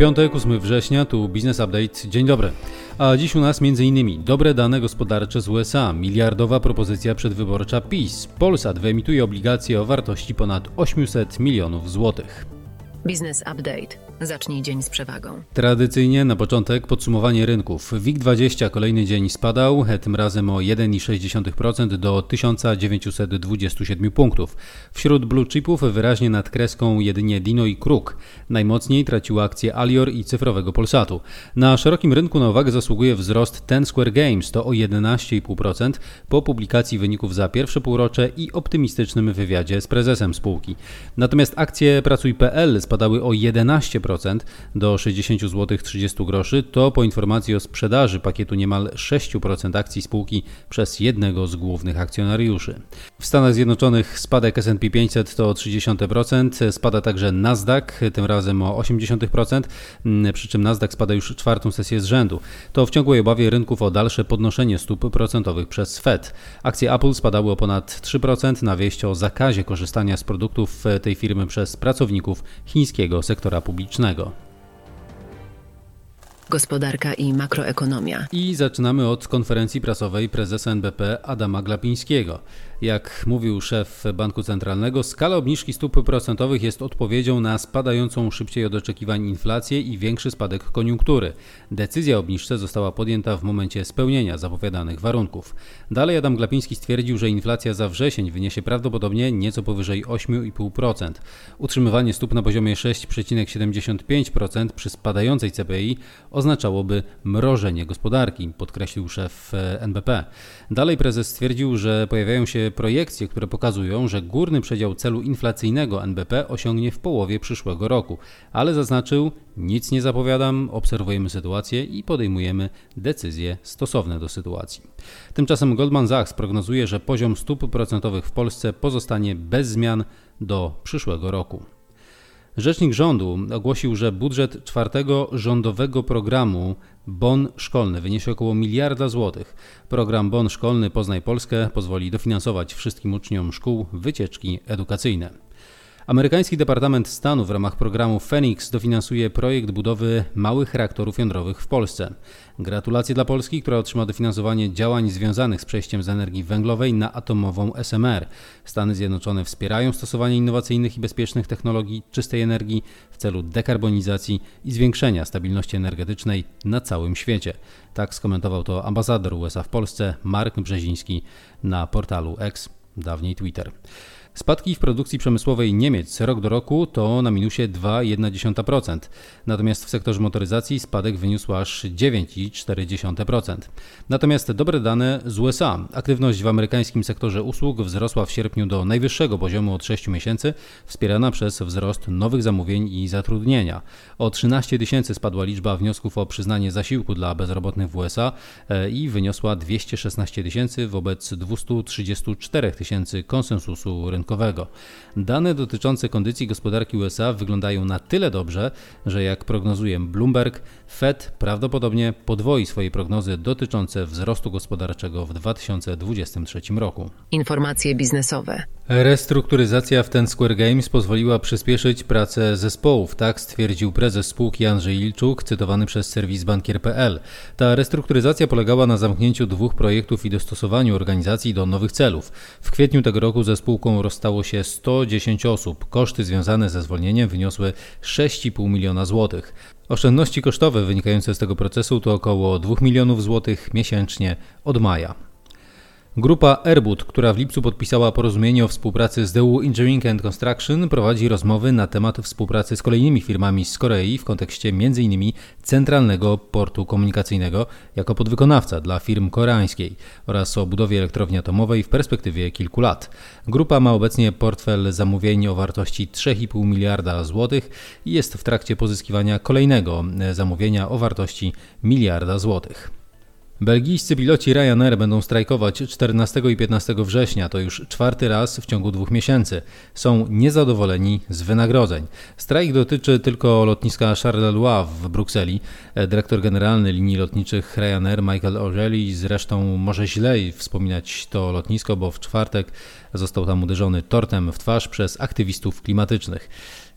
Piątek, 8 września, tu Business Update. Dzień dobry. A dziś u nas m.in. dobre dane gospodarcze z USA, miliardowa propozycja przedwyborcza PiS. Polsat wyemituje obligacje o wartości ponad 800 milionów złotych. Business Update. Zacznij dzień z przewagą. Tradycyjnie na początek podsumowanie rynków. WIG20 kolejny dzień spadał, tym razem o 1,6% do 1927 punktów. Wśród blue chipów wyraźnie nad kreską jedynie Dino i Kruk. Najmocniej traciły akcje Alior i cyfrowego Polsatu. Na szerokim rynku na uwagę zasługuje wzrost Ten Square Games, to o 11,5% po publikacji wyników za pierwsze półrocze i optymistycznym wywiadzie z prezesem spółki. Natomiast akcje Pracuj.pl spadały o 11% do 60 zł 30 groszy, to po informacji o sprzedaży pakietu niemal 6% akcji spółki przez jednego z głównych akcjonariuszy. W Stanach Zjednoczonych spadek S&P 500 to 30%, spada także Nasdaq, tym razem o 80%, przy czym Nasdaq spada już czwartą sesję z rzędu. To w ciągłej obawie rynków o dalsze podnoszenie stóp procentowych przez Fed. Akcje Apple spadały o ponad 3% na wieść o zakazie korzystania z produktów tej firmy przez pracowników chińskiego sektora publicznego. Gospodarka i makroekonomia. I zaczynamy od konferencji prasowej prezesa NBP Adama Glapińskiego. Jak mówił szef Banku Centralnego, skala obniżki stóp procentowych jest odpowiedzią na spadającą szybciej od oczekiwań inflację i większy spadek koniunktury. Decyzja o obniżce została podjęta w momencie spełnienia zapowiadanych warunków. Dalej Adam Glapiński stwierdził, że inflacja za wrzesień wyniesie prawdopodobnie nieco powyżej 8,5%. Utrzymywanie stóp na poziomie 6,75% przy spadającej CPI oznaczałoby mrożenie gospodarki, podkreślił szef NBP. Dalej prezes stwierdził, że pojawiają się projekcje, które pokazują, że górny przedział celu inflacyjnego NBP osiągnie w połowie przyszłego roku, ale zaznaczył, nic nie zapowiadam, obserwujemy sytuację i podejmujemy decyzje stosowne do sytuacji. Tymczasem Goldman Sachs prognozuje, że poziom stóp procentowych w Polsce pozostanie bez zmian do przyszłego roku. Rzecznik rządu ogłosił, że budżet czwartego rządowego programu Bon szkolny wyniesie około miliarda złotych. Program Bon szkolny Poznaj Polskę pozwoli dofinansować wszystkim uczniom szkół wycieczki edukacyjne. Amerykański Departament Stanu w ramach programu Phoenix dofinansuje projekt budowy małych reaktorów jądrowych w Polsce. Gratulacje dla Polski, która otrzyma dofinansowanie działań związanych z przejściem z energii węglowej na atomową SMR. Stany Zjednoczone wspierają stosowanie innowacyjnych i bezpiecznych technologii czystej energii w celu dekarbonizacji i zwiększenia stabilności energetycznej na całym świecie. Tak skomentował to ambasador USA w Polsce Mark Brzeziński na portalu X, dawniej Twitter. Spadki w produkcji przemysłowej Niemiec rok do roku to na minusie 2,1%, natomiast w sektorze motoryzacji spadek wyniósł aż 9,4%. Natomiast dobre dane z USA. Aktywność w amerykańskim sektorze usług wzrosła w sierpniu do najwyższego poziomu od 6 miesięcy, wspierana przez wzrost nowych zamówień i zatrudnienia. O 13 tysięcy spadła liczba wniosków o przyznanie zasiłku dla bezrobotnych w USA e, i wyniosła 216 tysięcy wobec 234 tysięcy konsensusu rynkowego rynkowego. Dane dotyczące kondycji gospodarki USA wyglądają na tyle dobrze, że jak prognozuje Bloomberg, Fed prawdopodobnie podwoi swoje prognozy dotyczące wzrostu gospodarczego w 2023 roku. Informacje biznesowe. Restrukturyzacja w Ten Square Games pozwoliła przyspieszyć pracę zespołów, tak stwierdził prezes spółki Andrzej Ilczuk, cytowany przez serwis bankier.pl. Ta restrukturyzacja polegała na zamknięciu dwóch projektów i dostosowaniu organizacji do nowych celów. W kwietniu tego roku ze spółką rozstało się 110 osób. Koszty związane ze zwolnieniem wyniosły 6,5 miliona złotych. Oszczędności kosztowe wynikające z tego procesu to około 2 milionów złotych miesięcznie od maja. Grupa Airbud, która w lipcu podpisała porozumienie o współpracy z DU Engineering and Construction, prowadzi rozmowy na temat współpracy z kolejnymi firmami z Korei w kontekście m.in. centralnego portu komunikacyjnego jako podwykonawca dla firm koreańskiej oraz o budowie elektrowni atomowej w perspektywie kilku lat. Grupa ma obecnie portfel zamówień o wartości 3,5 miliarda złotych i jest w trakcie pozyskiwania kolejnego zamówienia o wartości miliarda złotych. Belgijscy piloci Ryanair będą strajkować 14 i 15 września, to już czwarty raz w ciągu dwóch miesięcy. Są niezadowoleni z wynagrodzeń. Strajk dotyczy tylko lotniska Charleroi w Brukseli. Dyrektor generalny linii lotniczych Ryanair Michael O'Reilly zresztą może źle wspominać to lotnisko, bo w czwartek został tam uderzony tortem w twarz przez aktywistów klimatycznych.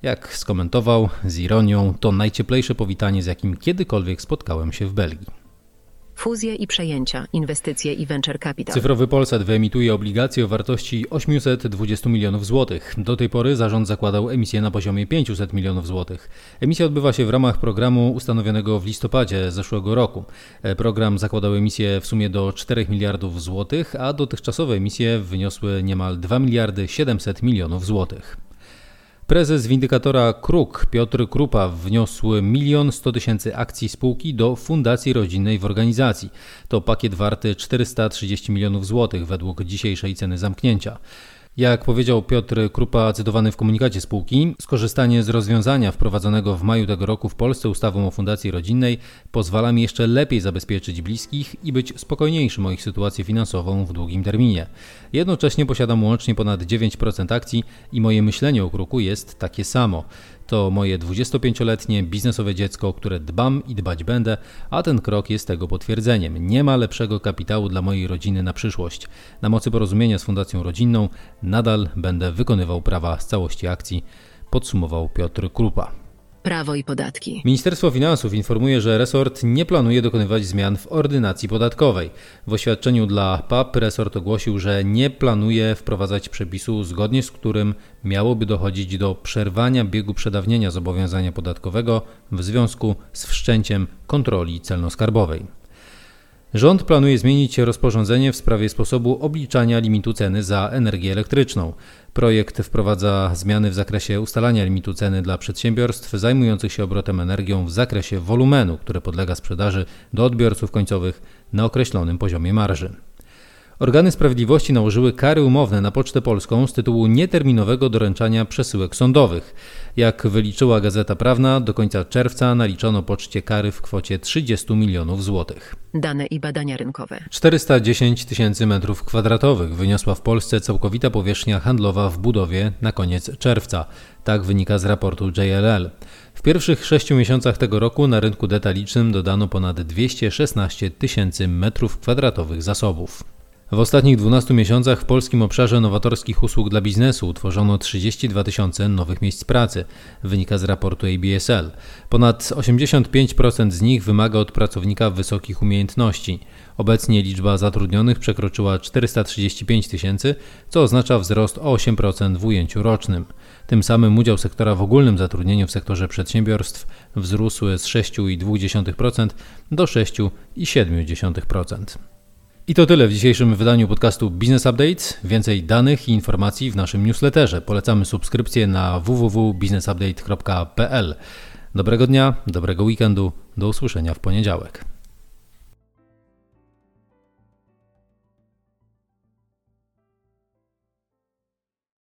Jak skomentował z ironią, to najcieplejsze powitanie, z jakim kiedykolwiek spotkałem się w Belgii. Fuzje i przejęcia, inwestycje i venture capital. Cyfrowy Polsat wyemituje obligacje o wartości 820 milionów złotych. Do tej pory zarząd zakładał emisję na poziomie 500 milionów złotych. Emisja odbywa się w ramach programu ustanowionego w listopadzie zeszłego roku. E, program zakładał emisję w sumie do 4 miliardów złotych, a dotychczasowe emisje wyniosły niemal 2 miliardy 700 milionów złotych. Prezes windykatora KRUK Piotr Krupa wniósł 1 100 tysięcy akcji spółki do Fundacji Rodzinnej w organizacji. To pakiet warty 430 milionów złotych według dzisiejszej ceny zamknięcia. Jak powiedział Piotr Krupa, cytowany w komunikacie spółki, skorzystanie z rozwiązania wprowadzonego w maju tego roku w Polsce ustawą o Fundacji Rodzinnej pozwala mi jeszcze lepiej zabezpieczyć bliskich i być spokojniejszym o ich sytuację finansową w długim terminie. Jednocześnie posiadam łącznie ponad 9% akcji i moje myślenie o Kruku jest takie samo. To moje 25-letnie biznesowe dziecko, o które dbam i dbać będę, a ten krok jest tego potwierdzeniem. Nie ma lepszego kapitału dla mojej rodziny na przyszłość. Na mocy porozumienia z Fundacją Rodzinną nadal będę wykonywał prawa z całości akcji, podsumował Piotr Krupa. Prawo i podatki. Ministerstwo Finansów informuje, że resort nie planuje dokonywać zmian w ordynacji podatkowej. W oświadczeniu dla PAP resort ogłosił, że nie planuje wprowadzać przepisu, zgodnie z którym miałoby dochodzić do przerwania biegu przedawnienia zobowiązania podatkowego w związku z wszczęciem kontroli celno-skarbowej. Rząd planuje zmienić rozporządzenie w sprawie sposobu obliczania limitu ceny za energię elektryczną. Projekt wprowadza zmiany w zakresie ustalania limitu ceny dla przedsiębiorstw zajmujących się obrotem energią w zakresie wolumenu, które podlega sprzedaży do odbiorców końcowych na określonym poziomie marży. Organy sprawiedliwości nałożyły kary umowne na Pocztę Polską z tytułu nieterminowego doręczania przesyłek sądowych. Jak wyliczyła Gazeta Prawna, do końca czerwca naliczono poczcie kary w kwocie 30 milionów złotych. Dane i badania rynkowe. 410 tysięcy metrów kwadratowych wyniosła w Polsce całkowita powierzchnia handlowa w budowie na koniec czerwca. Tak wynika z raportu JLL. W pierwszych sześciu miesiącach tego roku na rynku detalicznym dodano ponad 216 tysięcy metrów kwadratowych zasobów. W ostatnich 12 miesiącach w polskim obszarze nowatorskich usług dla biznesu utworzono 32 tysiące nowych miejsc pracy, wynika z raportu ABSL. Ponad 85% z nich wymaga od pracownika wysokich umiejętności. Obecnie liczba zatrudnionych przekroczyła 435 tysięcy, co oznacza wzrost o 8% w ujęciu rocznym. Tym samym udział sektora w ogólnym zatrudnieniu w sektorze przedsiębiorstw wzrósł z 6,2% do 6,7%. I to tyle w dzisiejszym wydaniu podcastu Business Update. Więcej danych i informacji w naszym newsletterze. Polecamy subskrypcję na www.businessupdate.pl. Dobrego dnia, dobrego weekendu, do usłyszenia w poniedziałek.